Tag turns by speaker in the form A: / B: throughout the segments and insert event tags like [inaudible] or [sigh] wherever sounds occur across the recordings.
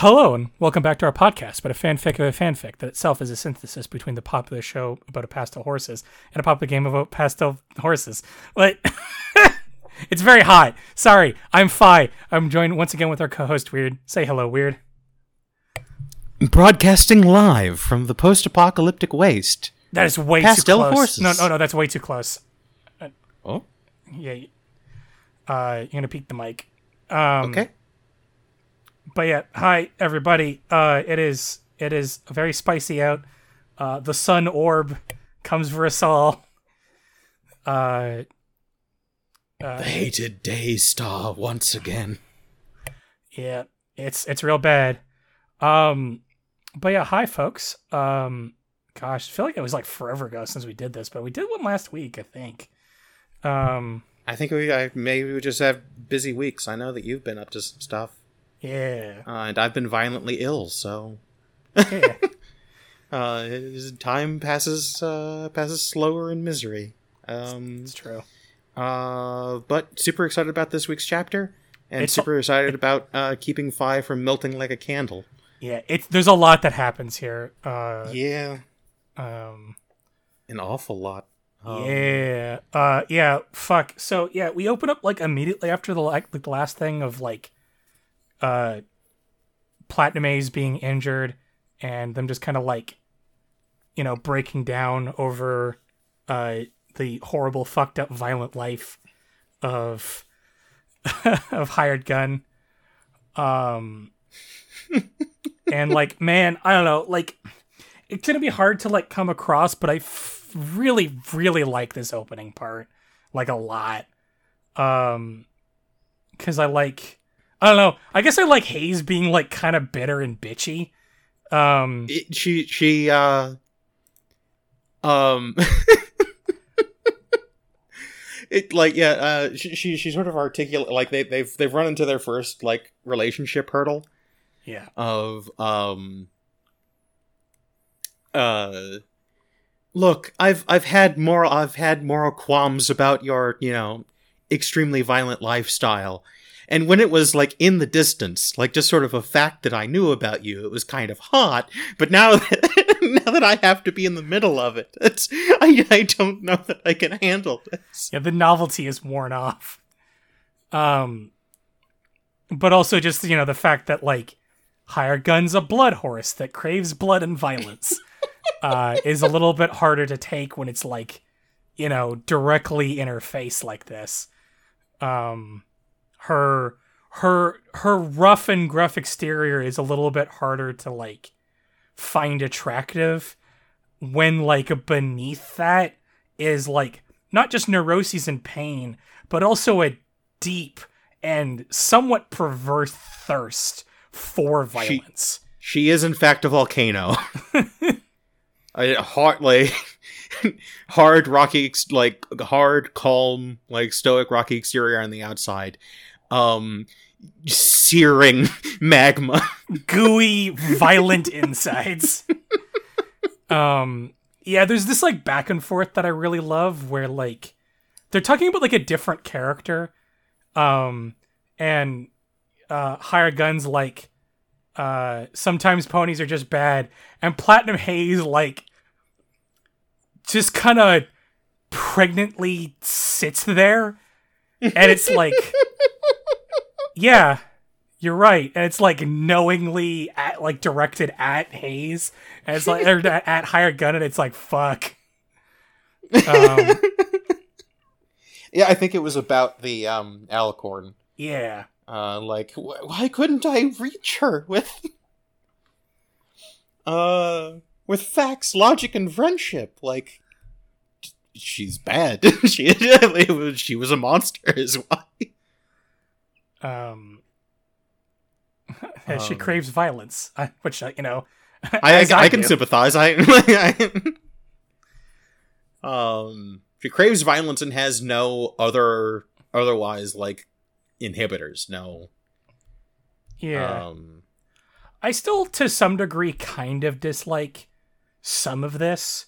A: Hello and welcome back to our podcast, but a fanfic of a fanfic that itself is a synthesis between the popular show about a pastel horses and a popular game about pastel horses. Like, [laughs] it's very hot. Sorry, I'm Fi. I'm joined once again with our co-host Weird. Say hello, Weird.
B: Broadcasting live from the post-apocalyptic waste.
A: That is way
B: Pastel
A: too close.
B: horses.
A: No, no, no, that's way too close.
B: Oh,
A: Yeah, uh, you're gonna peek the mic. Um,
B: okay.
A: But yeah, hi everybody. Uh, it is it is very spicy out. Uh, the sun orb comes for us all. Uh,
B: The hated day star once again.
A: yeah, it's it's real bad. Um, but yeah, hi folks. Um, gosh, I feel like it was like forever ago since we did this, but we did one last week, I think. Um,
B: I think we I, maybe we just have busy weeks. I know that you've been up to some stuff,
A: yeah,
B: uh, and I've been violently ill. So
A: yeah. [laughs]
B: uh, time passes uh, passes slower in misery. Um,
A: it's true.
B: uh, but super excited about this week's chapter, and
A: It's-
B: super excited about uh, keeping Fi from melting like a candle.
A: Yeah, it's there's a lot that happens here. Uh,
B: Yeah,
A: um,
B: an awful lot. Um,
A: Yeah. Uh yeah, fuck. So yeah, we open up like immediately after the like, like the last thing of like uh Platinum Haze being injured and them just kind of like you know, breaking down over uh the horrible fucked up violent life of [laughs] of hired gun. Um [laughs] and like man, I don't know, like it's gonna be hard to like come across, but I f- really, really like this opening part, like a lot. Um, because I like, I don't know. I guess I like Haze being like kind of bitter and bitchy. Um,
B: it, she she uh um [laughs] it like yeah uh she, she she sort of articulate like they they've they've run into their first like relationship hurdle
A: yeah,
B: of um uh look i've i've had moral i've had moral qualms about your you know extremely violent lifestyle and when it was like in the distance like just sort of a fact that i knew about you it was kind of hot but now that [laughs] now that i have to be in the middle of it it's i, I don't know that i can handle this
A: yeah. The novelty is worn off. Um, but also just you know the fact that like hired gun's a blood horse that craves blood and violence [laughs] uh, is a little bit harder to take when it's like you know directly in her face like this um her her her rough and gruff exterior is a little bit harder to like find attractive when like beneath that is like not just neuroses and pain but also a deep and somewhat perverse thirst for violence.
B: she is in fact a volcano. [laughs] A hard like hard rocky like hard calm like stoic rocky exterior on the outside um searing [laughs] magma
A: gooey, violent insides. Um, yeah, there's this like back and forth that I really love where like they're talking about like a different character, um, and uh, Hired Gun's like uh sometimes ponies are just bad, and Platinum Haze like just kind of pregnantly sits there, and it's like, [laughs] yeah, you're right, and it's like knowingly at, like directed at Haze, and it's like or at, Hired Gun, and it's like fuck. Um, [laughs]
B: yeah i think it was about the um alicorn.
A: Yeah,
B: uh like wh- why couldn't i reach her with [laughs] uh with facts logic and friendship? Like she's bad. [laughs] She she was a monster is why
A: um, [laughs] she
B: Um,
A: craves violence, which uh, you know, [laughs]
B: I,
A: as
B: I, can
A: do.
B: sympathize. I, [laughs] I um, she craves violence and has no other otherwise like inhibitors. No.
A: Yeah,
B: Um,
A: I still, to some degree, kind of dislike some of this,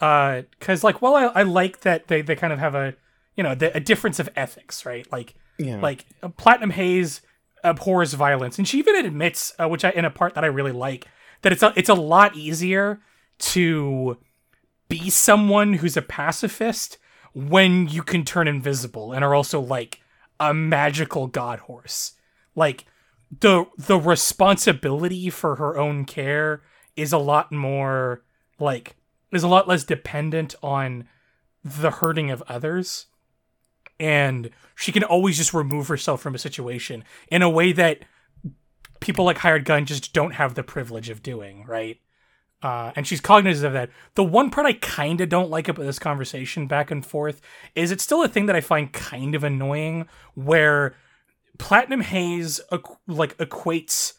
A: Uh, because like, well, I, I like that they they kind of have a you know the, a difference of ethics, right? Like
B: yeah.
A: like uh, Platinum Haze abhors violence, and she even admits, uh, which I in a part that I really like, that it's a it's a lot easier to be someone who's a pacifist when you can turn invisible and are also like a magical god horse. Like the the responsibility for her own care is a lot more like is a lot less dependent on the hurting of others and she can always just remove herself from a situation in a way that people like hired gun just don't have the privilege of doing right uh, and she's cognizant of that. The one part I kind of don't like about this conversation back and forth is it's still a thing that I find kind of annoying, where Platinum Haze like equates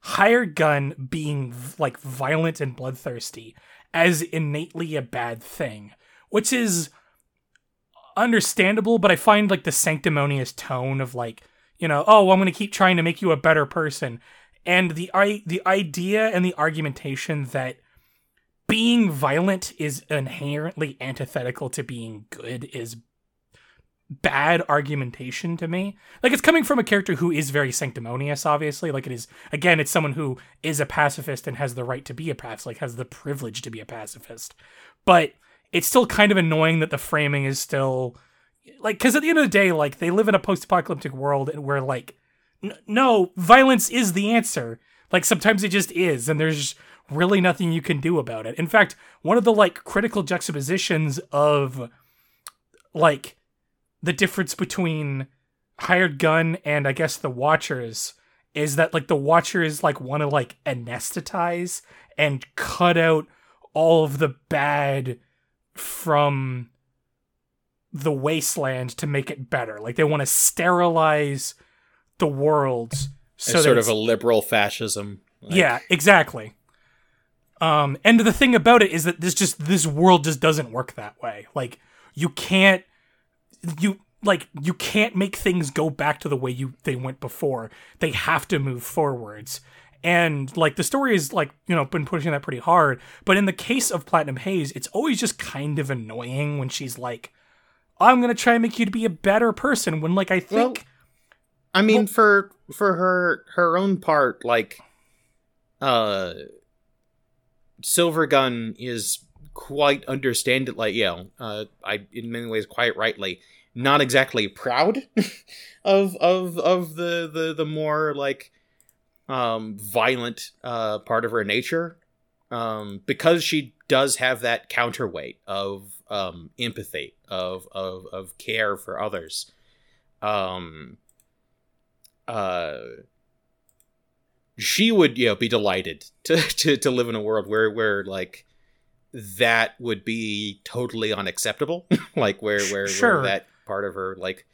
A: hired gun being like violent and bloodthirsty as innately a bad thing, which is understandable. But I find like the sanctimonious tone of like you know, oh, I'm going to keep trying to make you a better person and the i the idea and the argumentation that being violent is inherently antithetical to being good is bad argumentation to me. Like it's coming from a character who is very sanctimonious, obviously. Like it is again, it's someone who is a pacifist and has the right to be a pacifist, like has the privilege to be a pacifist. But it's still kind of annoying that the framing is still like because at the end of the day, like they live in a post-apocalyptic world and where like no, violence is the answer. Like sometimes it just is, and there's really nothing you can do about it. In fact, one of the like critical juxtapositions of like the difference between hired gun and I guess the watchers is that like the watchers like want to like anesthetize and cut out all of the bad from the wasteland to make it better. Like they want to sterilize the world.
B: So sort of a liberal fascism.
A: Like. Yeah, exactly. Um, and the thing about it is that this just this world just doesn't work that way. Like you can't you like you can't make things go back to the way you they went before. They have to move forwards. And like the story is like, you know, been pushing that pretty hard. But in the case of Platinum Haze, it's always just kind of annoying when she's like, I'm gonna try and make you to be a better person when like I think well,
B: I mean, well, for for her her own part, like, uh, silver gun is quite understand it like you know uh i in many ways quite rightly not exactly proud [laughs] of of of the the the more like um violent uh part of her nature um because she does have that counterweight of um empathy of of of care for others um uh she would you know be delighted to, [laughs] to to live in a world where where like that would be totally unacceptable [laughs] like where where, sure. where that part of her like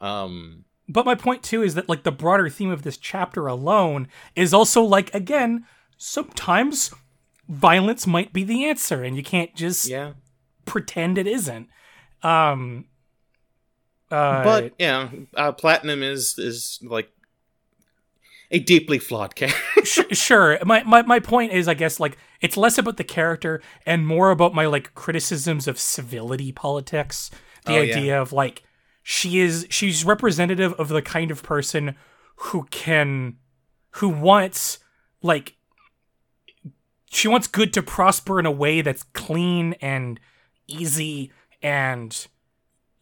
B: um
A: but my point too is that like the broader theme of this chapter alone is also like again sometimes violence might be the answer and you can't just
B: yeah
A: pretend it isn't um
B: uh, but yeah, uh, Platinum is is like a deeply flawed character.
A: sure. My, my my point is, I guess, like it's less about the character and more about my like criticisms of civility politics. The oh, idea yeah. of like she is she's representative of the kind of person who can who wants like she wants good to prosper in a way that's clean and easy and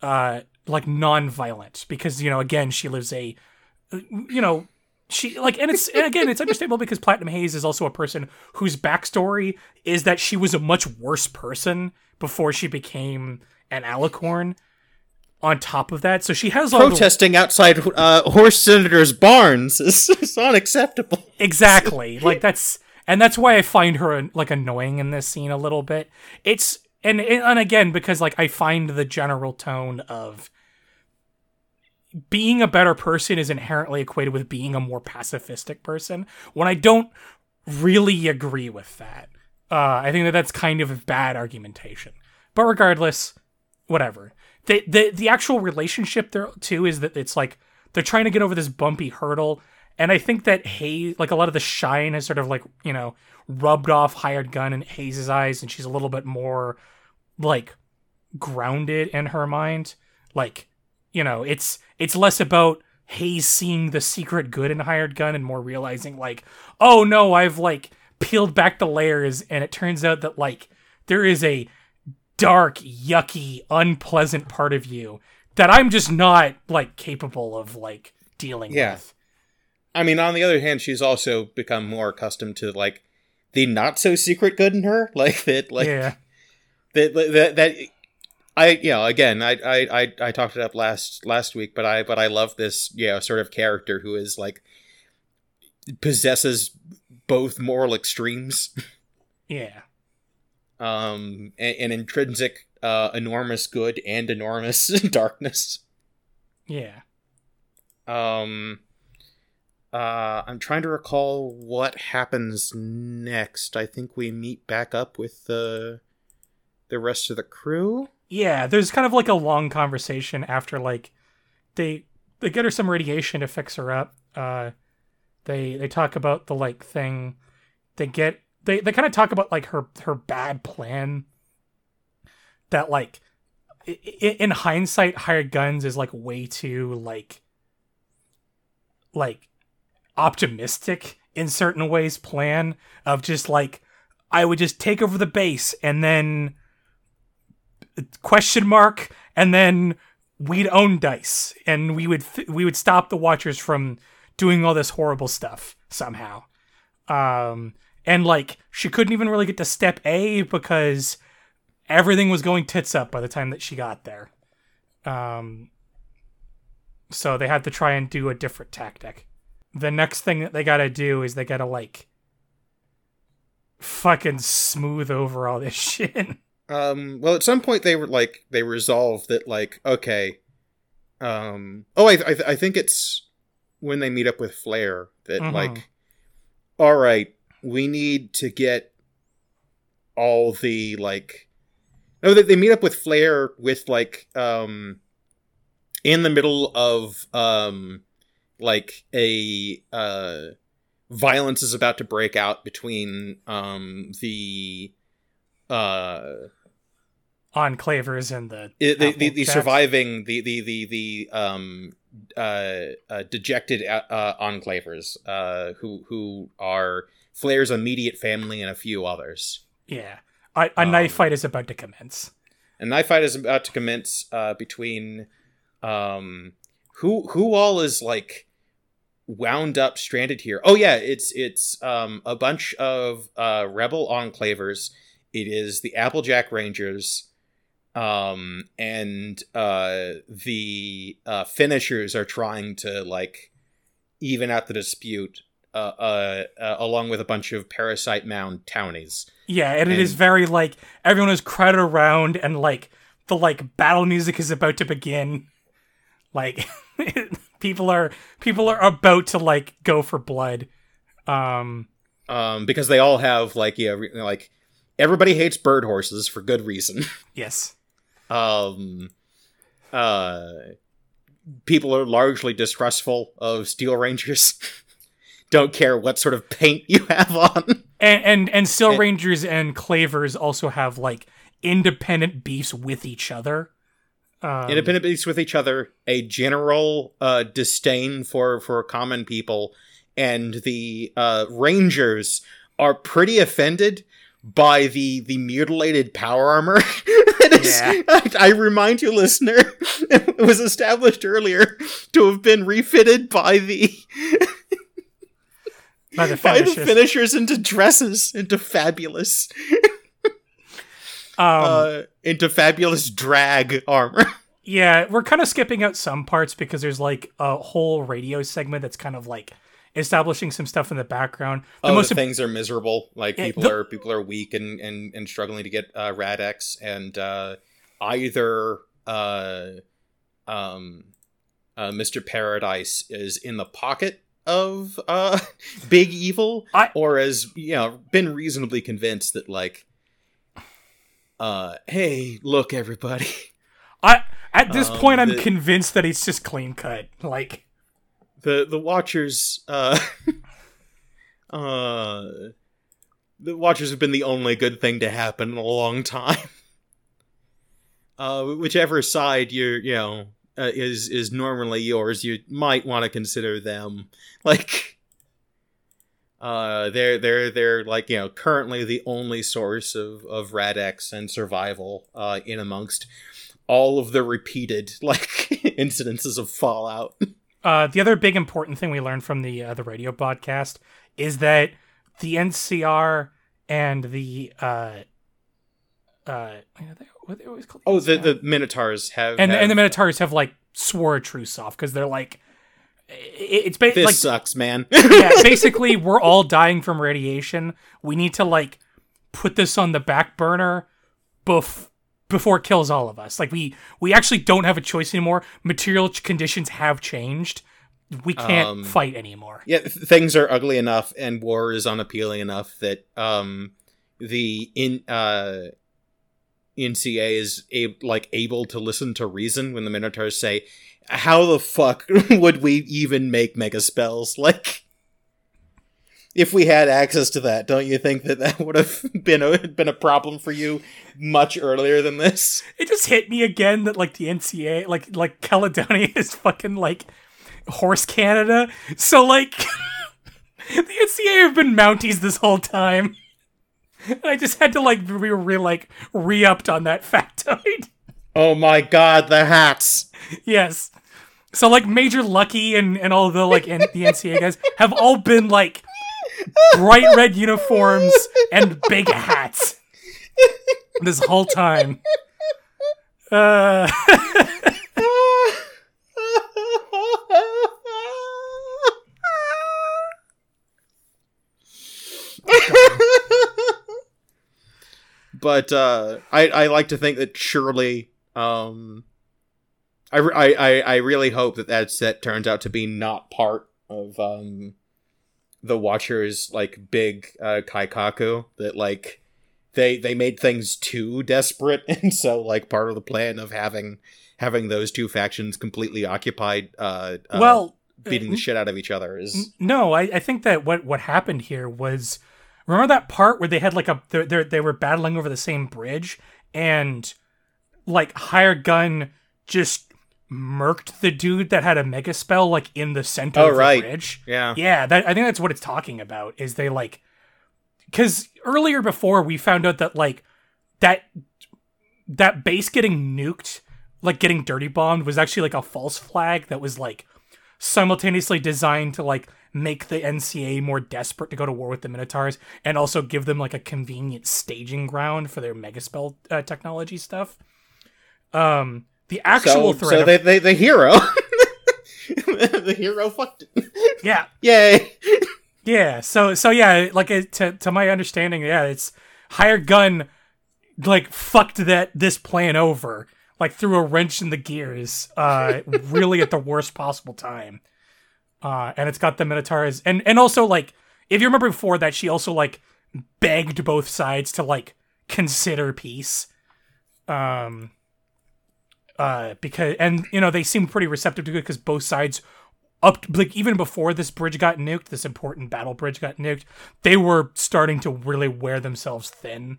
A: uh like non-violent. Because you know again she lives a you know she like and it's and again it's understandable because platinum haze is also a person whose backstory is that she was a much worse person before she became an alicorn on top of that so she has
B: protesting the... outside uh, horse senators barns [laughs] is, is unacceptable
A: exactly like that's and that's why i find her like annoying in this scene a little bit it's and and again because like i find the general tone of being a better person is inherently equated with being a more pacifistic person when I don't really agree with that. Uh, I think that that's kind of a bad argumentation. But regardless, whatever. The, the the actual relationship there too is that it's like they're trying to get over this bumpy hurdle, and I think that Haze, like a lot of the shine, has sort of like you know rubbed off hired gun in Haze's eyes, and she's a little bit more like grounded in her mind. Like you know, it's it's less about Haze seeing the secret good in Hired Gun and more realizing like, oh no, I've like peeled back the layers and it turns out that like there is a dark, yucky, unpleasant part of you that I'm just not like capable of like dealing
B: Yeah.
A: with.
B: I mean, on the other hand, she's also become more accustomed to like the not so secret good in her, [laughs] like that, like
A: yeah.
B: that, that, that. I, you know, again, I, I, I, I talked it up last last week, but I, but I love this, you know, sort of character who is like possesses both moral extremes, [laughs]
A: Yeah.
B: Um, an, an intrinsic, uh, enormous good and enormous [laughs] darkness.
A: Yeah.
B: Um, uh, I'm trying to recall what happens next. I think we meet back up with the the rest of the crew.
A: Yeah, there's kind of like a long conversation after like they they get her some radiation to fix her up. Uh they they talk about the like thing they get they they kind of talk about like her her bad plan. That like in hindsight hired guns is like way too like like optimistic in certain ways plan of just like I would just take over the base and then question mark and then we'd own dice and we would th- we would stop the watchers from doing all this horrible stuff somehow. Um and like she couldn't even really get to step a because everything was going tits up by the time that she got there. Um so they had to try and do a different tactic. The next thing that they gotta do is they gotta like fucking smooth over all this [laughs] shit.
B: Um, well, at some point they were like they resolve that like okay, um, oh, I I, I think it's when they meet up with Flair that
A: Mhm.
B: like, all right, we need to get all the like, no, they, they meet up with Flair with like um, in the middle of um, like a uh, violence is about to break out between um the uh
A: enclavers and the
B: it, the, the, the surviving the the the the um uh, uh dejected uh, uh enclavers uh who who are Flair's immediate family and a few others.
A: yeah a, a
B: Um,
A: knife fight is about to commence
B: A knife fight is about to commence uh between um who who all is like wound up stranded here. Oh yeah, it's it's um a bunch of uh rebel enclavers. It is the Applejack Rangers um and uh the uh finishers are trying to like even out the dispute uh, uh, uh along with a bunch of parasite mound townies
A: yeah and it is very like everyone is crowded around and like the like battle music is about to begin like [laughs] people are people are about to like go for blood um
B: um, because they all have like yeah, re- like everybody hates bird horses for good reason. [laughs]
A: yes
B: um, uh, people are largely distrustful of Steel Rangers. [laughs] Don't care what sort of paint you have on.
A: and and and Steel
B: And-
A: Rangers and Clavers also have like independent beefs with each other. Um,
B: Independent beasts with each other, a general uh, disdain for for common people, and the uh, Rangers are pretty offended by the the mutilated power armor. [laughs] is,
A: Yeah.
B: I, I remind you, listener, [laughs] it was established earlier to have been refitted by the
A: by the
B: by the
A: finishers.
B: finishers into dresses, into fabulous,
A: um,
B: uh, into fabulous drag armor. [laughs]
A: Yeah, we're kind of skipping out some parts because there's like a whole radio segment that's kind of like establishing some stuff in the background. The
B: oh,
A: most
B: the things are miserable. Like
A: Yeah,
B: people
A: the-
B: are people are weak and and and struggling to get uh, Rad-X, and uh, either uh, um, uh, Mr. Paradise is in the pocket of uh, [laughs] Big Evil,
A: I-
B: or has you know been reasonably convinced that like, uh, hey, look, everybody.
A: I at this
B: Um,
A: point I'm
B: the-
A: convinced that it's just clean cut. Like
B: the the watchers uh [laughs] uh the watchers have been the only good thing to happen in a long time [laughs] uh whichever side you're you know uh, is is normally yours, you might want to consider them. [laughs] Like, uh, they're they're they're like you know currently the only source of of Rad-X and survival uh, in amongst all of the repeated [laughs] like incidences of Fallout. [laughs]
A: Uh, the other big important thing we learned from the uh, the radio podcast is that the NCR and the uh, uh, what are they always called?
B: Oh, the the Minotaurs have
A: and
B: have,
A: and the Minotaurs have like swore a truce off because they're like, it, it's ba-
B: this
A: like
B: sucks, man.
A: yeah, [laughs] basically we're all dying from radiation. We need to like put this on the back burner bef- before it kills all of us. Like we we actually don't have a choice anymore. Material conditions have changed. We can't
B: Um,
A: fight anymore.
B: yeah, th- things are ugly enough and war is unappealing enough that um the in uh NCA is like able to listen to reason when the Minotaurs say, "How the fuck [laughs] would we even make mega spells?" [laughs] Like, if we had access to that, don't you think that that would have [laughs] been a been a problem for you much earlier than this?
A: It just hit me again that like the NCA, like like Caledonia is fucking like horse Canada. So like the NCA have been Mounties this whole time. And [laughs] I just had to like re, re like re upped on that [laughs] factoid.
B: Oh my god, the hats!
A: yes. So like Major Lucky and and all the like N- the NCA guys have all been like bright red uniforms and big hats [laughs] this whole time. Uh
B: but uh, I I like to think that surely um, I, I I I really hope that that set turns out to be not part of um the Watchers like big uh, kaikaku that like they they made things too desperate [laughs] and so like part of the plan of having having those two factions completely occupied uh, uh
A: well
B: beating the shit out of each other is
A: No, I, I think that what what happened here was remember that part where they had like a they they they were battling over the same bridge and like hired gun just murked the dude that had a mega spell like in the center
B: Oh,
A: of the
B: right.
A: bridge.
B: yeah
A: Yeah, that I think that's what it's talking about. Is they like because earlier before we found out that like that that base getting nuked, like getting dirty bombed, was actually like a false flag that was like simultaneously designed to like make the NCA more desperate to go to war with the Minotaurs and also give them like a convenient staging ground for their megaspell uh, technology stuff. Um, the actual
B: so,
A: threat,
B: so
A: of-
B: they, they the hero [laughs] the hero fucked it
A: yeah, [laughs]
B: yay
A: Yeah, so so yeah, like it, to to my understanding, yeah, it's hired gun like fucked that this plan over, like threw a wrench in the gears, uh really at the worst possible time. Uh and it's got the Minotaurs and and also like if you remember before that she also like begged both sides to like consider peace. Um uh because and you know they seemed pretty receptive to it because both sides up like even before this bridge got nuked, this important battle bridge got nuked, they were starting to really wear themselves thin.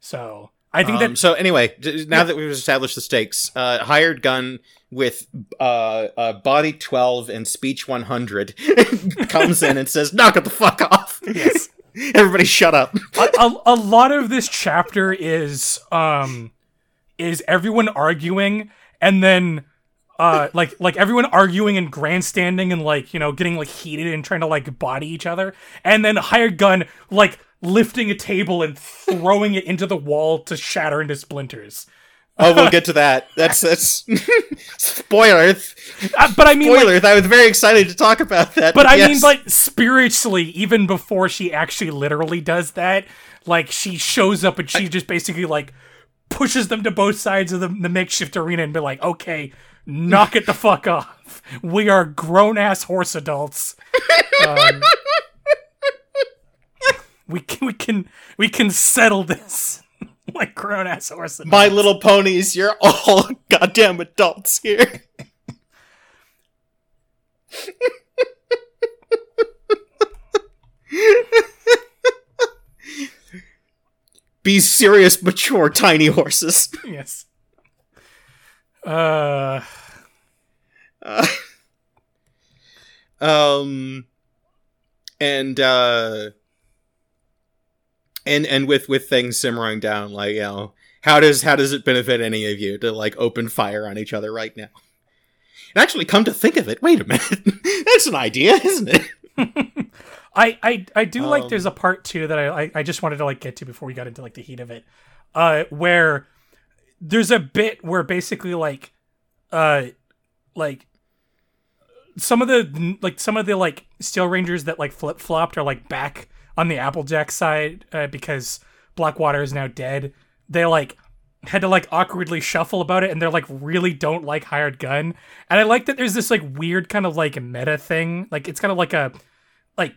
A: So I think
B: Um,
A: that
B: so anyway, d- now that we've established the stakes, uh, hired gun with uh, uh, body twelve and speech one hundred [laughs] comes in and says, "Knock it the fuck off!
A: yes, [laughs]
B: Everybody, shut up!"
A: a, a, a lot of this chapter is um is everyone arguing and then uh like like everyone arguing and grandstanding and like you know getting like heated and trying to like body each other and then hired gun like lifting a table and throwing it into the wall to shatter into splinters
B: oh, we'll get to that. That's that's [laughs] spoiler.
A: Uh, but i mean like,
B: I was very excited to talk about that.
A: But I mean,
B: yes.
A: like spiritually, even before she actually literally does that, like she shows up and she just basically like pushes them to both sides of the, the makeshift arena and be like, "Okay, knock it the fuck off. We are grown ass horse adults. [laughs] Um, we can we can we can settle this [laughs] like grown ass horse adults."
B: My Little Ponies, you're all [laughs] goddamn adults here. Be serious, mature, tiny horses.
A: yes. Uh,
B: Uh, [laughs] um, and uh, and and with with things simmering down, like you know, how does how does it benefit any of you to like open fire on each other right now? And actually, come to think of it, wait a minute, [laughs] that's an idea, isn't it? [laughs]
A: I, I I do like
B: Um,
A: there's a part too that I, I I just wanted to like get to before we got into like the heat of it. Uh where there's a bit where basically like uh like some of the like some of the like steel rangers that like flip flopped are like back on the applejack side uh, because blackwater is now dead they like had to like awkwardly shuffle about it and they're like really don't like hired gun and i like that there's this like weird kind of like meta thing. Like it's kind of like a like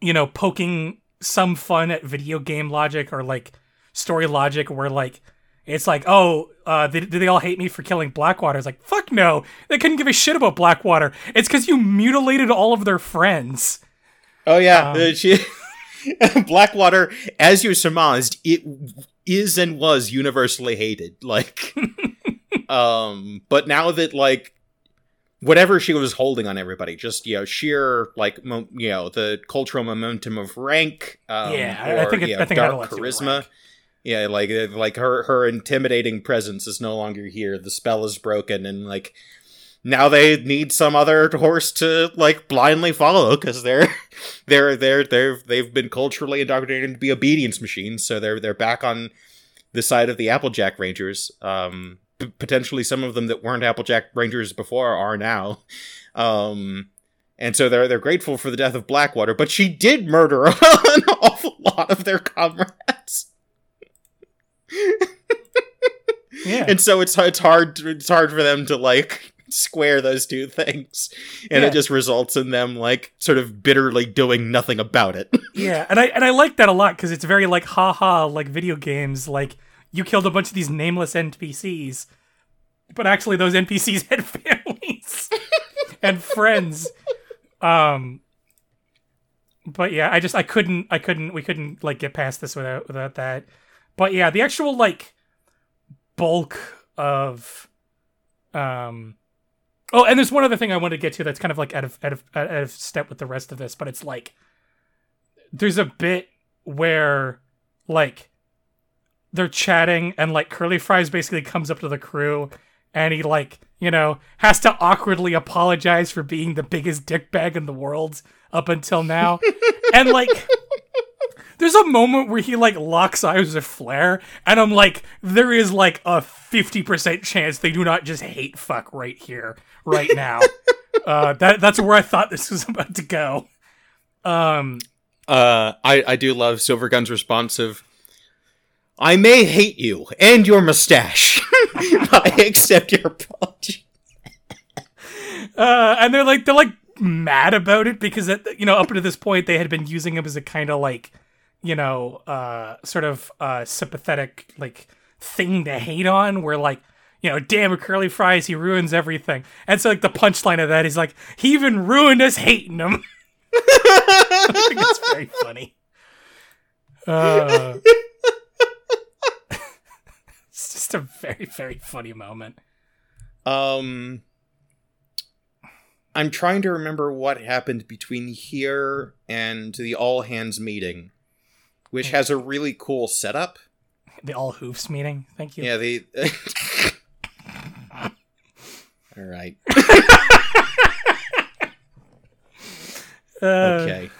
A: you know poking some fun at video game logic or like story logic where like it's like oh uh they, all hate me for killing blackwater? It's like fuck no. They couldn't give a shit about blackwater. It's because you mutilated all of their friends
B: Oh yeah,
A: Um,
B: uh, she, [laughs] Blackwater, as you surmised, it is and was universally hated. Like, [laughs] um, but now that like whatever she was holding on everybody, just you know, sheer like mo- you know the cultural momentum of rank. Um,
A: Yeah, I- I think it-
B: you know,
A: I think it had a
B: dark
A: lot to do with
B: charisma. Yeah, like like her her intimidating presence is no longer here. The spell is broken, and like now they need some other horse to like blindly follow because they're [laughs] they're they're they're they've been culturally indoctrinated to be obedience machines. So they're they're back on the side of the Applejack Rangers. Um, p- potentially some of them that weren't Applejack Rangers before are now. Um, and so they're they're grateful for the death of Blackwater, but she did murder [laughs] an awful lot of their comrades.
A: yeah [laughs]
B: and so it's it's hard it's hard for them to like square those two things and
A: Yeah.
B: it just results in them like sort of bitterly doing nothing about it [laughs]
A: Yeah, and I and I like that a lot because it's very like haha like video games like you killed a bunch of these nameless NPCs, but actually those NPCs [laughs] had families [laughs] and friends. Um but yeah, I just I couldn't I couldn't we couldn't like get past this without without that. But yeah, the actual like bulk of um Oh, and there's one other thing I wanted to get to that's kind of like out of out of out of step with the rest of this, but it's like there's a bit where like they're chatting and like Curly Fries basically comes up to the crew and he like, you know, has to awkwardly apologize for being the biggest dickbag in the world up until now. [laughs] and like there's a moment where he like locks eyes with Flair, and I'm like, there is like a 50% chance they do not just hate fuck right here, right now. [laughs] uh, that that's where I thought this was [laughs] about to go. Um,
B: uh i i do love silvergun's response of i may hate you and your mustache [laughs] i accept your apology
A: uh, and they're like they're like mad about it because it, you know up to this point they had been using him as a kind of like you know uh sort of uh sympathetic like thing to hate on where like you know damn curly fries he ruins everything. And so like the punchline of that is like he even ruined us hating him. [laughs] I think it's very funny. Uh [laughs] it's just a very very funny moment.
B: Um, I'm trying to remember what happened between here and the all hands meeting, which has a really cool setup.
A: the all hoofs meeting thank you
B: Yeah, the. [laughs] all right. [laughs]
A: Uh,
B: Okay.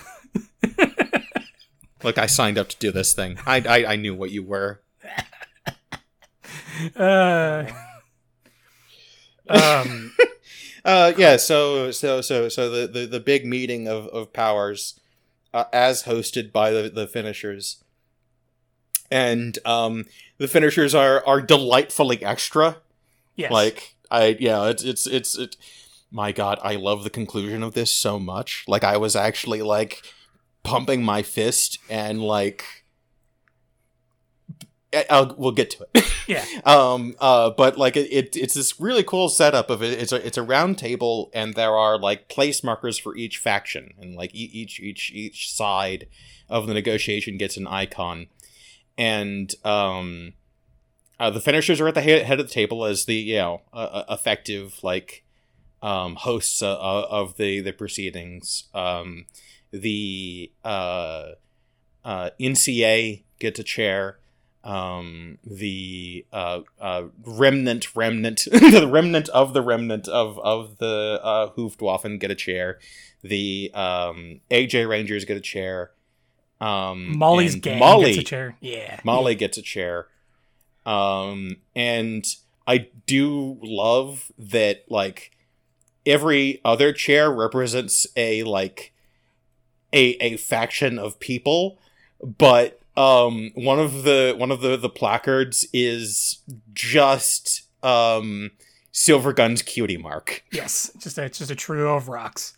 B: Look, I signed up to do this thing. I I, I knew what you were. [laughs]
A: Uh, um,
B: Uh, yeah. So so so so the the, the big meeting of of powers, uh, as hosted by the the finishers, and um the finishers are are delightfully extra.
A: yes.
B: Like I yeah, it's it's it's it. My God, I love the conclusion of this so much. Like I was actually like pumping my fist and like. I'll, we'll get to it. [laughs]
A: yeah, [laughs]
B: um uh but like it, it it's this really cool setup of it it's a it's a round table and there are like place markers for each faction and like each each each side of the negotiation gets an icon and um uh, the finishers are at the he- head of the table as the you know uh, uh, effective like um, hosts uh, of the the proceedings. Um, the uh, uh, NCA gets a chair. Um, the uh, uh, remnant, remnant, [laughs] the remnant of the remnant of of the uh, Hoofdwaffen get a chair. The um, AJ Rangers get a chair. Um,
A: Molly's gang
B: Molly,
A: gets a chair. Yeah.
B: Molly gets a chair. Um, and I do love that, like, every other chair represents a, like, a, a faction of people, but, um, one of the, one of the, the placards is just, um, Silver Gun's cutie mark.
A: Yes. Just a, it's just a trio of rocks.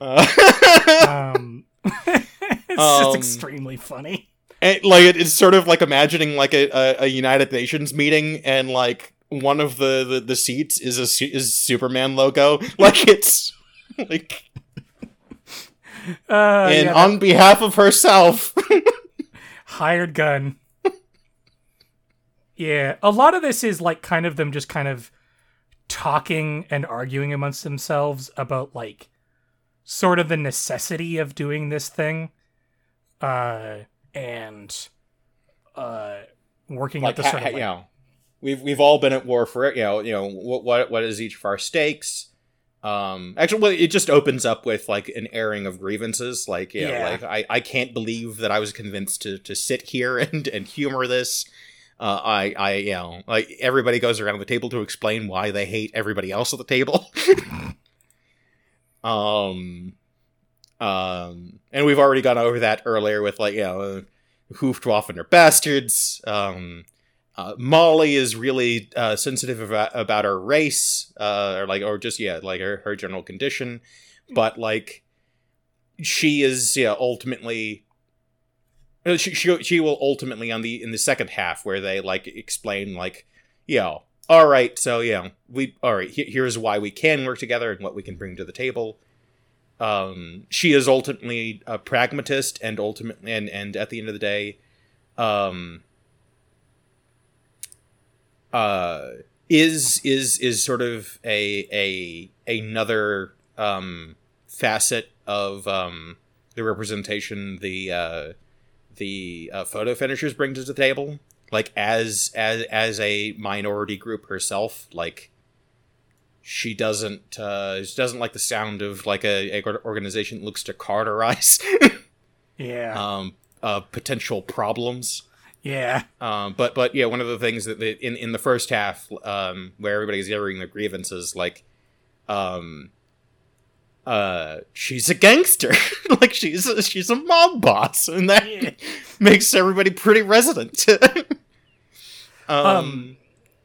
B: Uh, [laughs]
A: Um, [laughs] it's
B: Um,
A: just extremely funny.
B: And, like it, it's sort of like imagining like a, a, a United Nations meeting and like one of the, the, the seats is a is Superman logo [laughs] like it's like
A: Uh,
B: and
A: yeah,
B: on behalf of herself
A: hired gun. [laughs] yeah, a lot of this is like kind of them just kind of talking and arguing amongst themselves about like sort of the necessity of doing this thing uh and uh working
B: like
A: at the
B: ha-
A: sort of
B: you know we've we've all been at war for it you know you know what what what is each of our stakes um actually well it just opens up with like an airing of grievances. Like yeah,
A: Yeah.
B: like I, I can't believe that i was convinced to to sit here [laughs] and and humor this. Uh i i you know like everybody goes around the table to explain why they hate everybody else at the table. [laughs] Um um and we've already gone over that earlier with like you know uh, Hoofdwaffen are bastards. Um uh, Molly is really uh, sensitive about, about her race, uh, or like, or just yeah, like her, her general condition. But like, she is yeah ultimately. uh, She, she she will ultimately on the in the second half where they like explain like, you know, all right, so yeah, we all right. He, here's why we can work together and what we can bring to the table. Um, she is ultimately a pragmatist and ultimately and and at the end of the day, um, uh is is is sort of a a another um facet of um the representation the uh the uh, photo finishers bring to the table. Like as as as a minority group herself like she doesn't uh she doesn't like the sound of like a, a organization that looks to cauterize [laughs]
A: yeah.
B: um uh potential problems
A: yeah
B: um, but but yeah, one of the things that they, in in the first half, um, where everybody's airing their grievances, like, um, uh, she's a gangster, [laughs] like she's a, she's a mob boss, and that
A: Yeah. [laughs]
B: makes everybody pretty resident. [laughs] um,
A: Um,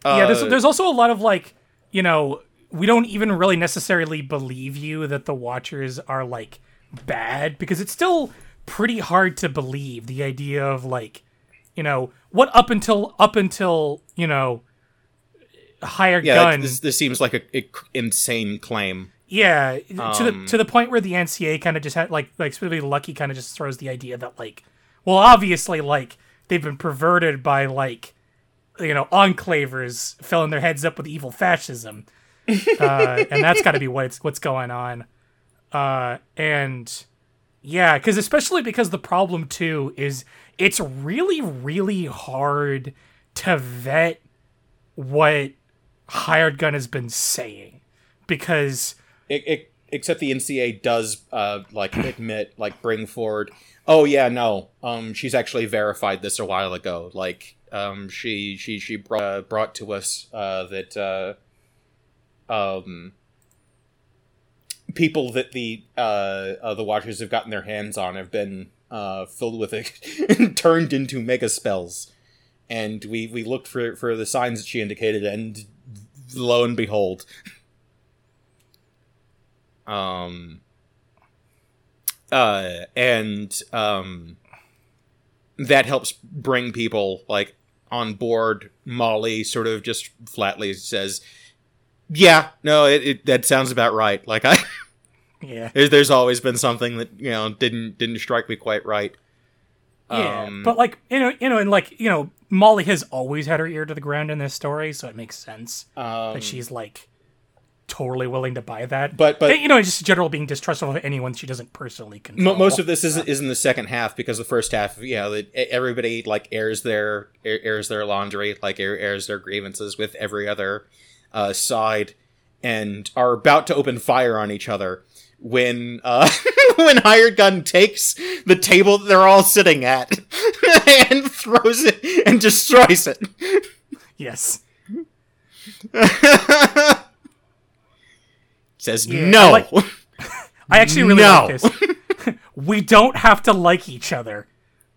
A: yeah there's,
B: uh,
A: there's also a lot of like you know we don't even really necessarily believe you that the watchers are like bad because it's still pretty hard to believe the idea of like you know what up until up until you know higher
B: yeah,
A: gun
B: this, this seems like a, a insane claim.
A: yeah to the
B: Um,
A: to the point where the NCA kind of just had like like specifically Lucky kind of just throws the idea that like well obviously like they've been perverted by like you know enclavers filling their heads up with evil fascism uh, and that's got to be what's what's going on uh, and yeah because especially because the problem too is it's really really hard to vet what hired gun has been saying because
B: It, it, except the NCA does uh like [clears throat] admit like bring forward. Oh yeah, no. Um, she's actually verified this a while ago. Like um, she she she brought uh, brought to us uh that uh um people that the uh, uh the watchers have gotten their hands on have been uh filled with it [laughs] turned into mega spells. And we we looked for for the signs that she indicated and lo and behold. [laughs] Um uh and um that helps bring people like on board. Molly sort of just flatly says yeah no it, it that sounds about right. Like i
A: yeah
B: there's, there's always been something that you know didn't didn't strike me quite right
A: Yeah,
B: Um,
A: but like you know, you know, and like you know, Molly has always had her ear to the ground in this story, so it makes sense
B: um,
A: that she's like, totally willing to buy that.
B: But- but-
A: And, you know, just in general being distrustful of anyone she doesn't personally control.
B: Mo most of this is is in the second half because the first half, you know, that everybody like airs their airs their laundry, like airs their grievances with every other uh, side, and are about to open fire on each other when uh, [laughs] when hired gun takes the table that they're all sitting at [laughs] and throws it and destroys it.
A: yes. [laughs]
B: Says
A: Yeah, I
B: no.
A: like- I actually really
B: No.
A: like this. we don't have to like each other.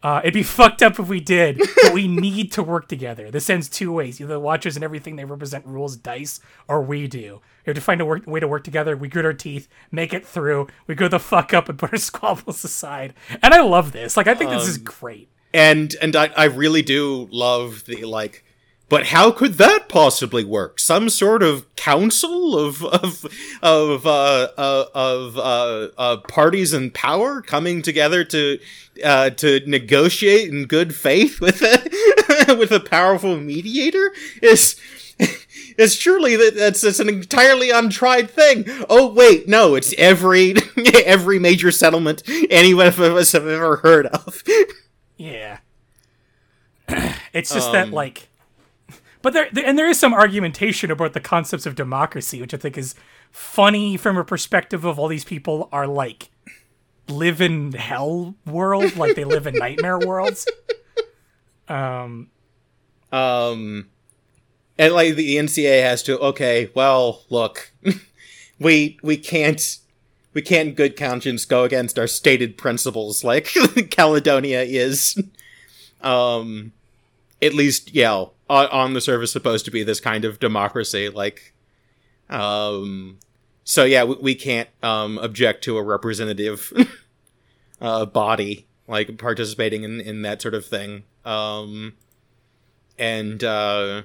A: Uh, it'd be [laughs] fucked up if we did, but we need to work together. This ends two ways: either the Watchers and everything they represent rules dice, or we do. We have to find a work, way to work together. We grit our teeth, make it through. We go the fuck up and put our [laughs] squabbles aside. And I love this. Like, I think this is
B: Um,
A: great.
B: and and I, I really do love the like but how could that possibly work some sort of council of of of uh, uh of uh, uh parties in power coming together to uh to negotiate in good faith with a [laughs] with a powerful mediator is is surely that that's, that's an entirely untried thing. Oh wait, no, it's every [laughs] every major settlement any of us have ever heard of.
A: Yeah. [clears throat] it's just that
B: Um,
A: like but there and there is some argumentation about the concepts of democracy, which I think is funny from a perspective of all these people are like live in hell world, like they live in nightmare worlds. Um
B: Um, and like the NCA has to. Okay, well, look, [laughs] we we can't we can't good conscience go against our stated principles like [laughs] Caledonia is. Um, at least yeah, on, on the surface supposed to be this kind of democracy. Like, um, so yeah, we, we can't um object to a representative [laughs] uh body like participating in in that sort of thing. Um and uh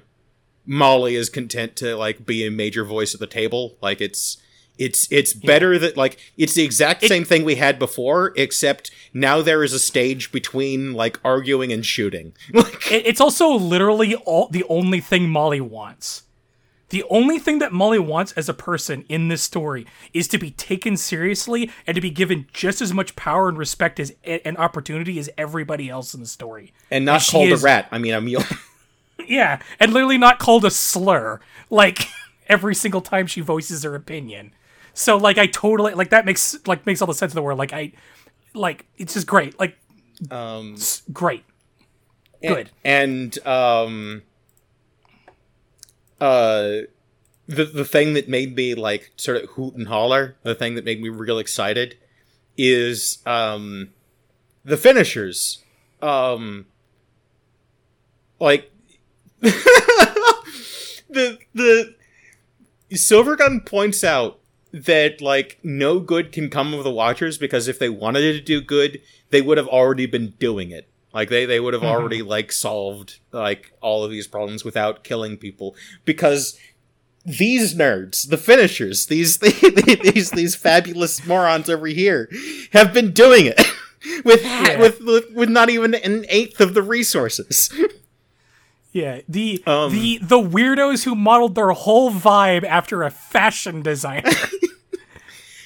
B: Molly is content to like be a major voice at the table. Like it's it's it's better that like it's the exact
A: It-
B: same thing we had before, except now there is a stage between like arguing and shooting. [laughs] Like
A: it, it's also literally all the only thing Molly wants. The only thing that Molly wants as a person in this story is to be taken seriously and to be given just as much power and respect as and opportunity as everybody else in the story.
B: and not
A: she
B: called
A: is-
B: a rat. I mean a mule. [laughs]
A: Yeah, and literally not called a slur like [laughs] every single time she voices her opinion. So like I totally like that makes like makes all the sense in the world. Like I like it's just great. Like
B: um
A: great. Good.
B: and um uh the the thing that made me like sort of hoot and holler the thing that made me real excited is um the finishers um like [laughs] the the silvergun points out that like no good can come of the watchers because if they wanted to do good they would have already been doing it. Like they they would have already like solved like all of these problems without killing people. Because these nerds the finishers these [laughs] these these fabulous morons over here have been doing it [laughs] with,
A: Yeah.
B: with with with not even an eighth of the resources. [laughs]
A: Yeah, the
B: Um,
A: the the weirdos who modeled their whole vibe after a fashion designer.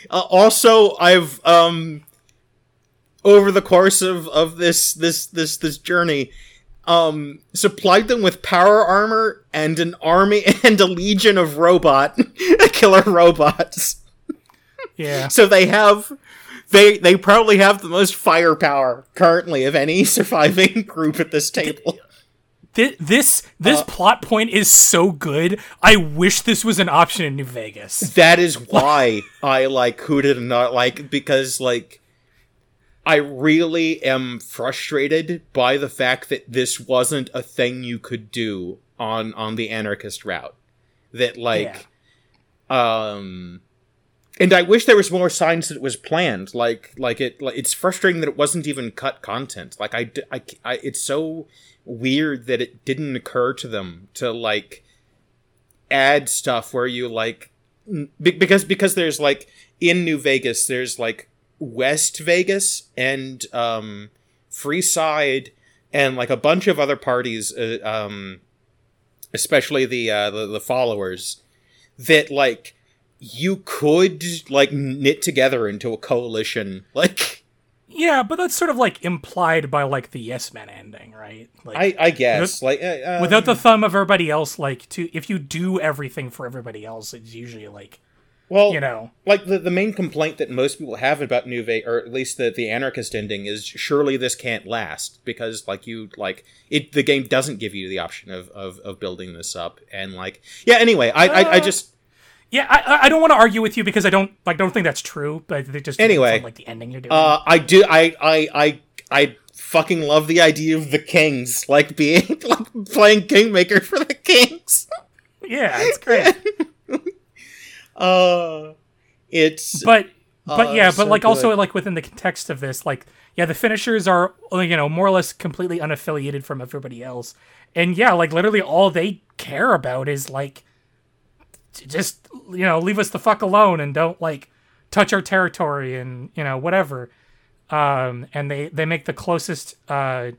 B: Uh, also, I've um over the course of of this this this this journey um supplied them with power armor and an army [laughs] and a legion of robot [laughs] killer robots.
A: yeah.
B: So they have they they probably have the most firepower currently of any [laughs] surviving group at this table.
A: This this, this
B: Uh,
A: plot point is so good. I wish this was an option in New Vegas.
B: That is [laughs] why I like hooted and not like because like I really am frustrated by the fact that this wasn't a thing you could do on on the anarchist route. That like um and I wish there was more signs that it was planned. Like like it like, it's frustrating that it wasn't even cut content. Like I, I- I- it's so weird that it didn't occur to them to like add stuff where you like because because there's like in New Vegas there's like West Vegas and um Freeside and like a bunch of other parties uh, um especially the uh the, the followers that like you could like knit together into a coalition like [laughs]
A: Yeah, but that's sort of like implied by like the Yes Man ending, right? Like
B: i i guess like uh,
A: without the thumb of everybody else, like to if you do everything for everybody else, it's usually like
B: well
A: you know
B: like the, the main complaint that most people have about Nuve, or at least the, the anarchist ending, is surely this can't last because like you like it the game doesn't give you the option of of, of building this up and like yeah anyway I I, I
A: Uh,
B: just
A: Yeah, I, I- don't want to argue with you because I don't like don't think that's true, but they just
B: Anyway,
A: like the ending you're doing.
B: uh I do I I I I fucking love the idea of the kings like being [laughs] like playing kingmaker for the kings
A: yeah, it's great. [laughs]
B: uh it's
A: but but
B: Uh,
A: yeah, but
B: so
A: like also like within the context of this, like yeah, the finishers are you know more or less completely unaffiliated from everybody else, and yeah, like literally all they care about is like just you know leave us the fuck alone and don't like touch our territory and you know whatever, um, and they they make the closest uh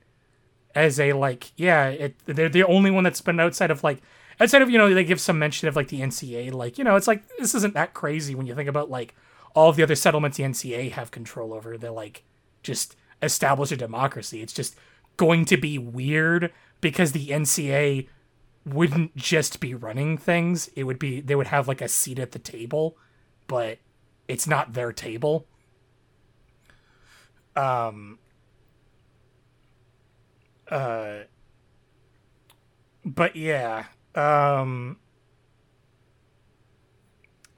A: as a like yeah it they're the only one that's been outside of like outside of you know they give some mention of like the NCA like you know it's like this isn't that crazy when you think about like all the other settlements the NCA have control over. They're like just establish a democracy. It's just going to be weird because the NCA wouldn't just be running things. It would be they would have like a seat at the table but it's not their table. Um uh but yeah um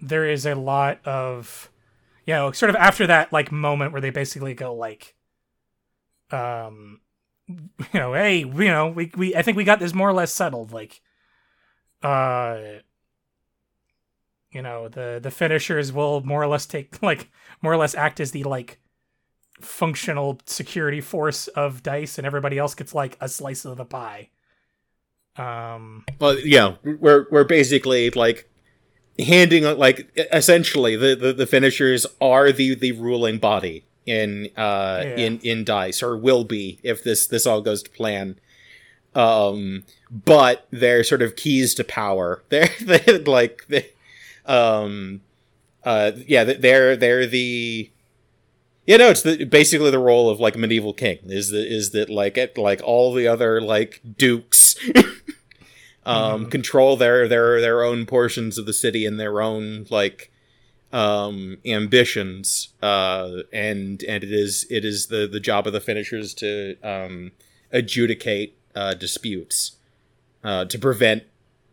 A: there is a lot of you know sort of after that like moment where they basically go like um you know hey you know we, we i think we got this more or less settled like uh you know the the finishers will more or less take [laughs] like more or less act as the like functional security force of dice and everybody else gets like a slice of the pie. Um
B: well yeah we're we're basically like handing like essentially the, the the finishers are the the ruling body in uh
A: Yeah.
B: in in dice or will be if this this all goes to plan um but they're sort of keys to power [laughs] they're they like they um uh yeah they're they're the yeah no it's the, basically the role of like medieval king is that is that like it like all the other like dukes [laughs] um
A: Mhm.
B: control their their their own portions of the city and their own like um ambitions uh and and it is it is the the job of the finishers to um adjudicate uh disputes uh to prevent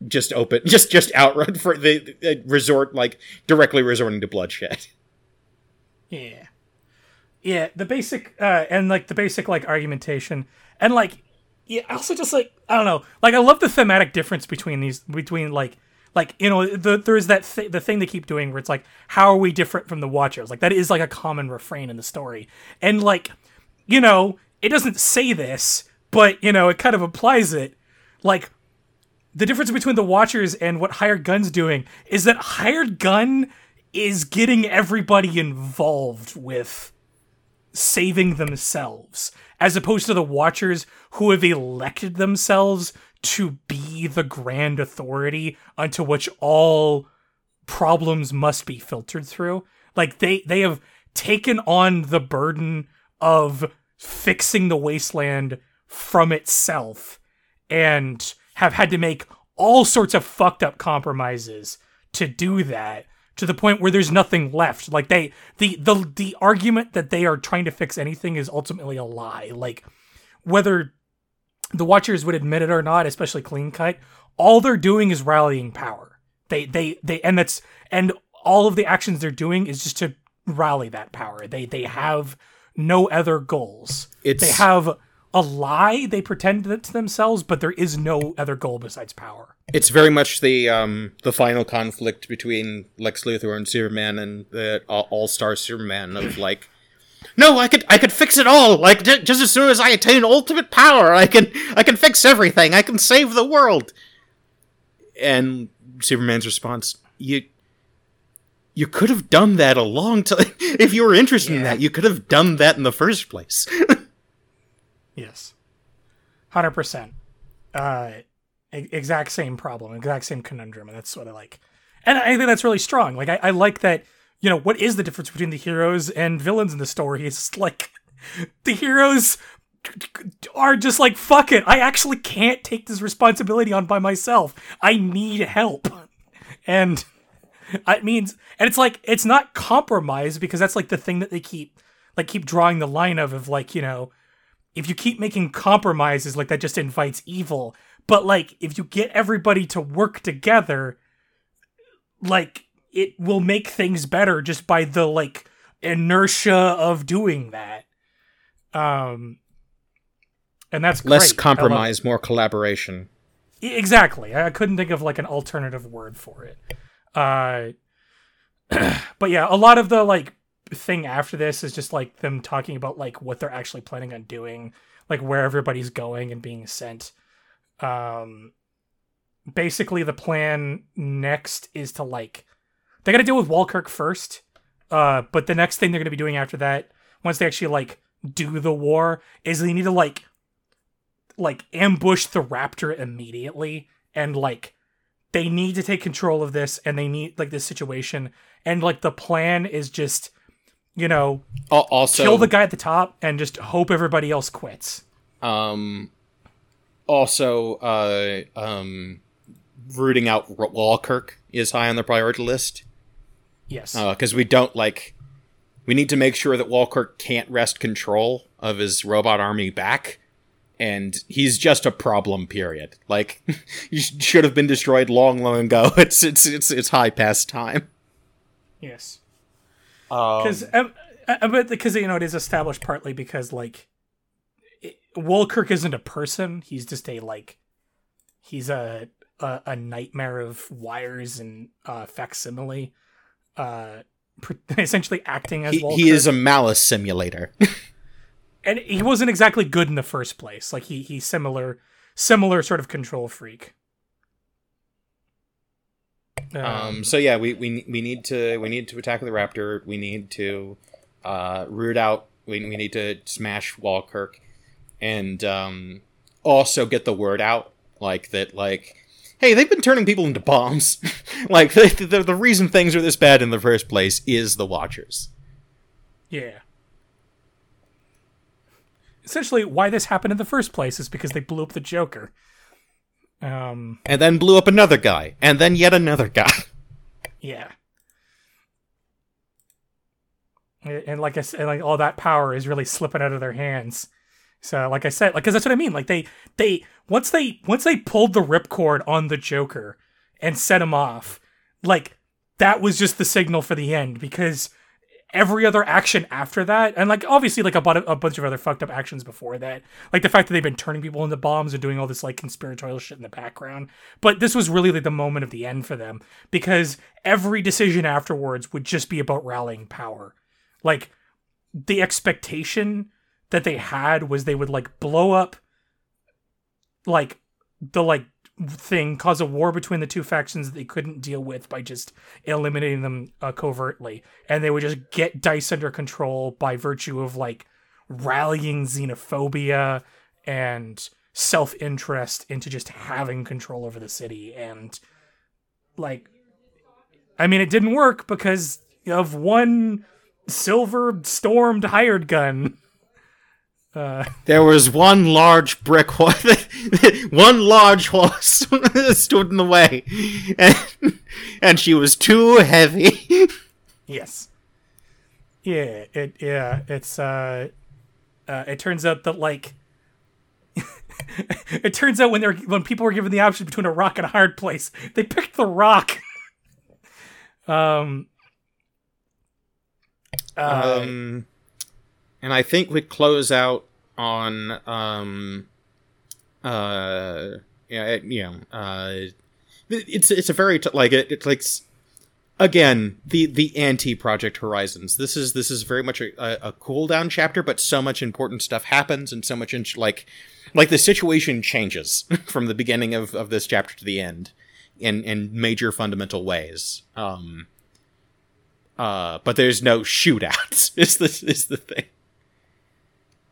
B: just open [laughs] just just outrun for the, the resort like directly resorting to bloodshed
A: Yeah. Yeah, the basic uh and like the basic like argumentation and like yeah, also just like I don't know. Like I love the thematic difference between these between like like you know the, there's that th- the thing they keep doing where it's like how are we different from the watchers? Like that is like a common refrain in the story. And like you know, it doesn't say this, but you know, it kind of applies it. Like the difference between the Watchers and what Hired Gun's doing is that Hired Gun is getting everybody involved with saving themselves, as opposed to the Watchers who have elected themselves to be the grand authority unto which all problems must be filtered through. Like they they have taken on the burden of fixing the wasteland from itself and have had to make all sorts of fucked up compromises to do that to the point where there's nothing left like they the the the argument that they are trying to fix anything is ultimately a lie like whether the watchers would admit it or not especially clean cut all they're doing is rallying power. They they they and that's and all of the actions they're doing is just to rally that power. They they have no other goals.
B: It's-
A: they have a lie they pretend to themselves but there is no other goal besides power.
B: It's very much the um the final conflict between Lex Luthor and Superman and the All Star Superman of like, no, I could I could fix it all. Like j- just as soon as I attain ultimate power, I can I can fix everything. I can save the world. And Superman's response, you. You could have done that a long time. [laughs] If you were interested in that, you could have done that in the first place. [laughs]
A: yes 100% uh e- exact same problem exact same conundrum and that's what i like and I think that's really strong. Like I, I like that. You know, what is the difference between the heroes and villains in the story? It's like the heroes are just like fuck it. I actually can't take this responsibility on by myself. I need help, and it means and it's like it's not compromise because that's like the thing that they keep like keep drawing the line of of like you know if you keep making compromises like that just invites evil but like if you get everybody to work together like it will make things better just by the like inertia of doing that um and that's
B: less
A: great.
B: Compromise, more collaboration.
A: Exactly. I couldn't think of like an alternative word for it. Uh [clears throat] but yeah, a lot of the like thing after this is just like them talking about like what they're actually planning on doing, like where everybody's going and being sent. Um basically the plan next is to like they got to deal with Walkirk first. Uh but the next thing they're going to be doing after that once they actually like do the war is they need to like like ambush the raptor immediately and like they need to take control of this and they need like this situation and like the plan is just you know
B: Also,
A: kill the guy at the top and just hope everybody else quits
B: um, also, uh, um, rooting out Walkirk is high on the priority list
A: yes
B: because we don't like. We need to make sure that Walkirk can't wrest control of his robot army back, and he's just a problem. Period. Like, [laughs] he should have been destroyed long, long ago. [laughs] It's it's it's it's high past time.
A: yes
B: Um,
A: because um, uh, but because you know it is established partly because like it, Walkirk isn't a person he's just a like he's a a, a nightmare of wires and uh facsimile uh [laughs] essentially acting as
B: he,
A: Walkirk.
B: he is a malice simulator. [laughs]
A: and he wasn't exactly good in the first place. Like he he's similar similar sort of control freak.
B: Um, so yeah, we, we we need to we need to attack the raptor. We need to uh, root out. We, we need to smash Walkirk, and um, also get the word out like that. Like, hey, they've been turning people into bombs. [laughs] like the, the the reason things are this bad in the first place is the Watchers.
A: yeah. Essentially, why this happened in the first place is because they blew up the Joker. Um,
B: And then blew up another guy, and then yet another guy. [laughs]
A: yeah. And and like I said, like all that power is really slipping out of their hands. So, like I said, like because that's what I mean. Like they, they once they once they pulled the ripcord on the Joker and set him off, like that was just the signal for the end. Because every other action after that, and like obviously like a, bu- a bunch of other fucked up actions before that, like the fact that they've been turning people into bombs and doing all this like conspiratorial shit in the background. But this was really like the moment of the end for them because every decision afterwards would just be about rallying power. Like the expectation that they had was they would like blow up like the like thing cause a war between the two factions that they couldn't deal with by just eliminating them uh, covertly. And they would just get dice under control by virtue of like rallying xenophobia and self-interest into just having control over the city. And like i mean it didn't work because of one silver stormed hired gun [laughs] uh [laughs]
B: There was one large brick horse, [laughs] one large horse [laughs] stood in the way, and, and she was too heavy.
A: Yes. Yeah, it yeah, it's uh uh it turns out that like it turns out when they're when people were given the option between a rock and a hard place, they picked the rock. um uh,
B: um, and I think we close out on um, uh, yeah, it, you know, uh, it's it's a very t- like it, it's like again the the anti Project Horizons. This is this is very much a, a, cool down chapter, but so much important stuff happens, and so much in, like like the situation changes [laughs] from the beginning of, of this chapter to the end in in major fundamental ways. Um, uh, but there's no shootouts. [laughs] is this is the thing.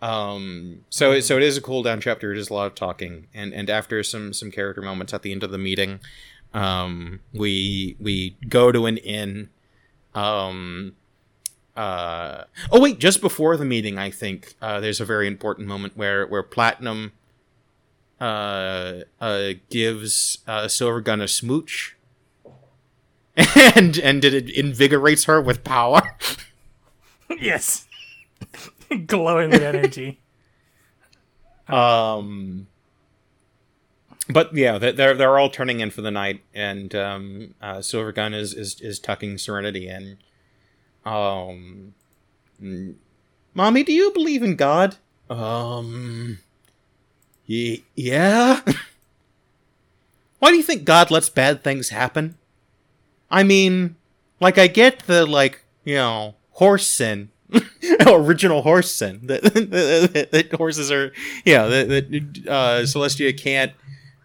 B: Um, so it, so it is a cool down chapter. It is a lot of talking, and and after some some character moments at the end of the meeting, Um, we we go to an inn. Um, uh, oh wait, just before the meeting, I think uh, there's a very important moment where where Platinum uh, uh, gives uh, Silver Gun a smooch, [laughs] and and it invigorates her with power. [laughs]
A: yes. [laughs] Glowing with energy. [laughs]
B: Um, but yeah, they- they're they're all turning in for the night, and um, uh, Silver Gun is, is is tucking Serenity in. Um, mm, mommy, do you believe in God? Um, y- yeah. [laughs] Why do you think God lets bad things happen? I mean, like I get the like you know horse sin, [laughs] original horse sin [laughs] that, that, that horses are yeah that, that uh, Celestia can't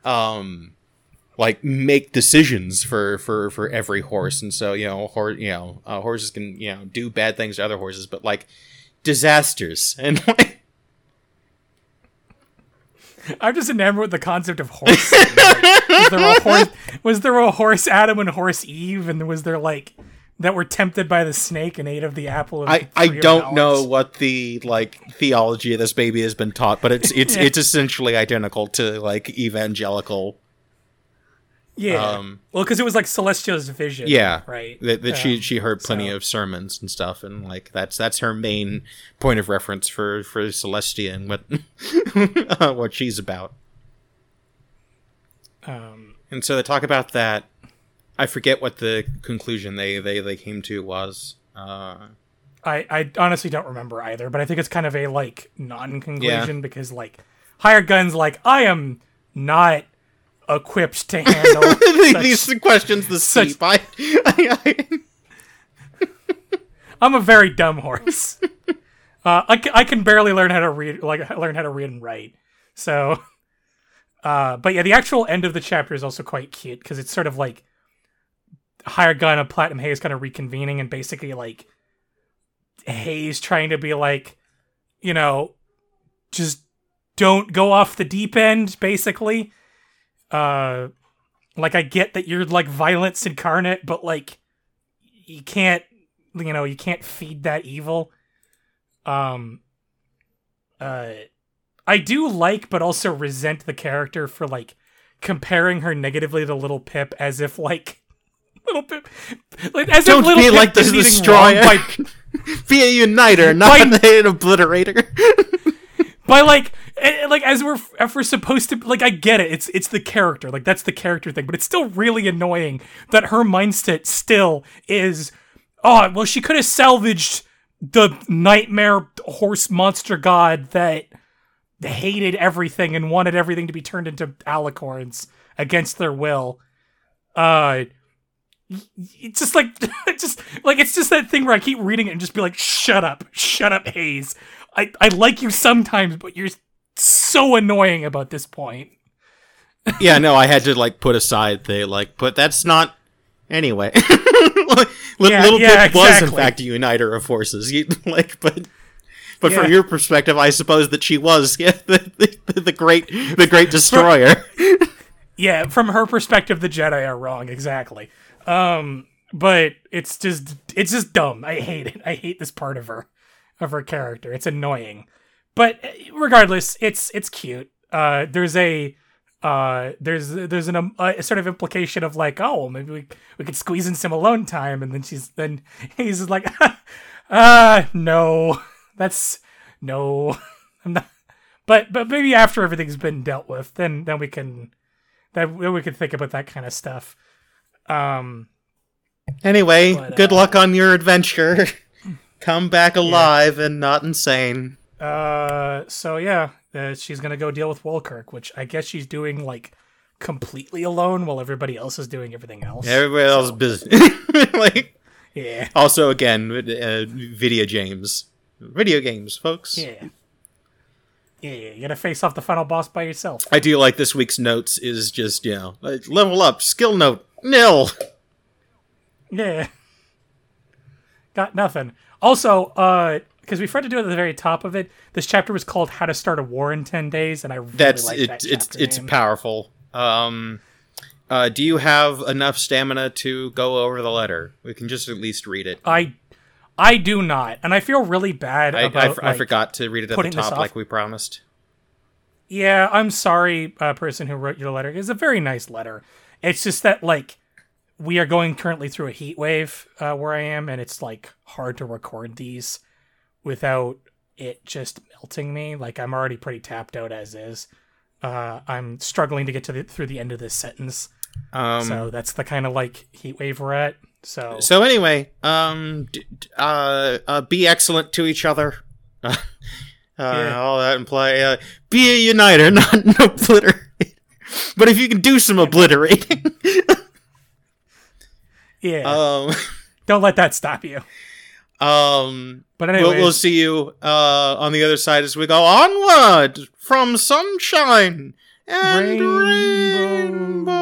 B: um like make decisions for for for every horse and so you know hor- you know uh, horses can you know do bad things to other horses but like disasters [laughs] and like
A: I'm just enamored with the concept of horse. Like, was there a horse? Was there a horse Adam and horse Eve, and was there like that were tempted by the snake and ate of the apple? Of
B: I, I don't know what the like theology of this baby has been taught, but it's [laughs] it's
A: Yeah.
B: it's essentially identical to like evangelical.
A: Yeah.
B: um,
A: well, because it was like Celestia's vision.
B: Yeah,
A: Right.
B: That, that she
A: Um,
B: she heard plenty
A: so-
B: of sermons and stuff, and like that's that's her main point of reference for for Celestia and what [laughs] what she's about.
A: Um,
B: And so they talk about that. I forget what the conclusion they they they came to was. Uh,
A: I I honestly don't remember either, but I think it's kind of a like non-conclusion because like hired guns like I am not equipped to handle [laughs] such-
B: these questions the
A: such-
B: steep. I, I, I, [laughs]
A: I'm a very dumb horse. [laughs] uh, I, I can barely learn how to read, like learn how to read and write. So, uh, but yeah, the actual end of the chapter is also quite cute because it's sort of like Hired Gun and Platinum Haze kind of reconvening and basically like Haze trying to be like, you know, just don't go off the deep end, basically. Uh, like I get that you're like violence incarnate, but like you can't you know you can't feed that evil um uh i do like but also resent the character for like comparing her negatively to little pip as if like little pip like as
B: Don't
A: if little
B: be
A: pip
B: like the
A: anything
B: destroyer.
A: by, [laughs]
B: be a uniter, not
A: By-
B: an [laughs] obliterator. [laughs]
A: by like eh, like as we're if we're supposed to like i get it it's it's the character like that's the character thing but it's still really annoying that her mindset still is oh well she could have salvaged the nightmare horse monster god that hated everything and wanted everything to be turned into alicorns against their will uh it's just like [laughs] it's just like it's just that thing where I keep reading it and just be like, shut up, shut up, Haze. I, I like you sometimes, but you're so annoying about this point. [laughs]
B: yeah, no, I had to like put aside the like, but that's not. Anyway, [laughs] Li-
A: Yeah,
B: Little
A: yeah,
B: Pip was in fact a uniter of forces. You, like, but but
A: Yeah.
B: from your perspective, I suppose that she was yeah, the, the, the great the great destroyer.
A: Yeah, from her perspective, the Jedi are wrong, exactly. Um, but it's just it's just dumb. I hate it. I hate this part of her of her character. It's annoying. But uh, regardless, it's it's cute. Uh, there's a uh, there's there's an um, a sort of implication of like, oh, maybe we we could squeeze in some alone time, and then she's then [laughs] he's like, [laughs] uh no, that's no, [laughs] I'm not. But but maybe after everything's been dealt with, then then we can then we could think about that kind of stuff. Um,
B: Anyway,
A: But,
B: good
A: uh,
B: luck on your adventure. [laughs] Come back alive and not insane.
A: uh, so yeah, uh, she's gonna go deal with Wolkirk, which I guess she's doing like completely alone while everybody else is doing everything else.
B: Everybody else is busy. [laughs] like
A: Yeah,
B: also again, uh, video games, video games, folks.
A: yeah, yeah, yeah. You gotta face off the final boss by yourself.
B: I do like this week's notes is just you know like, level up skill note nil.
A: Yeah, got nothing. Also, uh, because we forgot to do it at the very top of it. This chapter was called "How to Start a War in Ten Days," and I really
B: That's
A: like
B: it,
A: that
B: it's
A: chapter
B: it's
A: name.
B: powerful. Um, Uh, do you have enough stamina to go over the letter? We can just at least read it.
A: I I do not, and I feel really bad
B: I, I,
A: about.
B: f- I
A: like-
B: forgot to read it at the top like we promised.
A: Yeah, I'm sorry, uh, person who wrote your letter. It's a very nice letter. It's just that like we are going currently through a heat wave uh, where I am, and it's like hard to record these without it just melting me. Like I'm already pretty tapped out as is. Uh, I'm struggling to get to the through the end of this sentence,
B: Um,
A: so that's the kind of like heat wave we're at. So,
B: So anyway, um, d- d- uh, uh, be excellent to each other. [laughs] uh,
A: Yeah.
B: All that imply uh, be a uniter, [laughs] not an obliterator. But if you can do some obliterating,
A: yeah,
B: um,
A: don't let that stop you.
B: um,
A: But anyway,
B: we'll, we'll see you uh, on the other side as we go onward from sunshine and
A: Rainbow.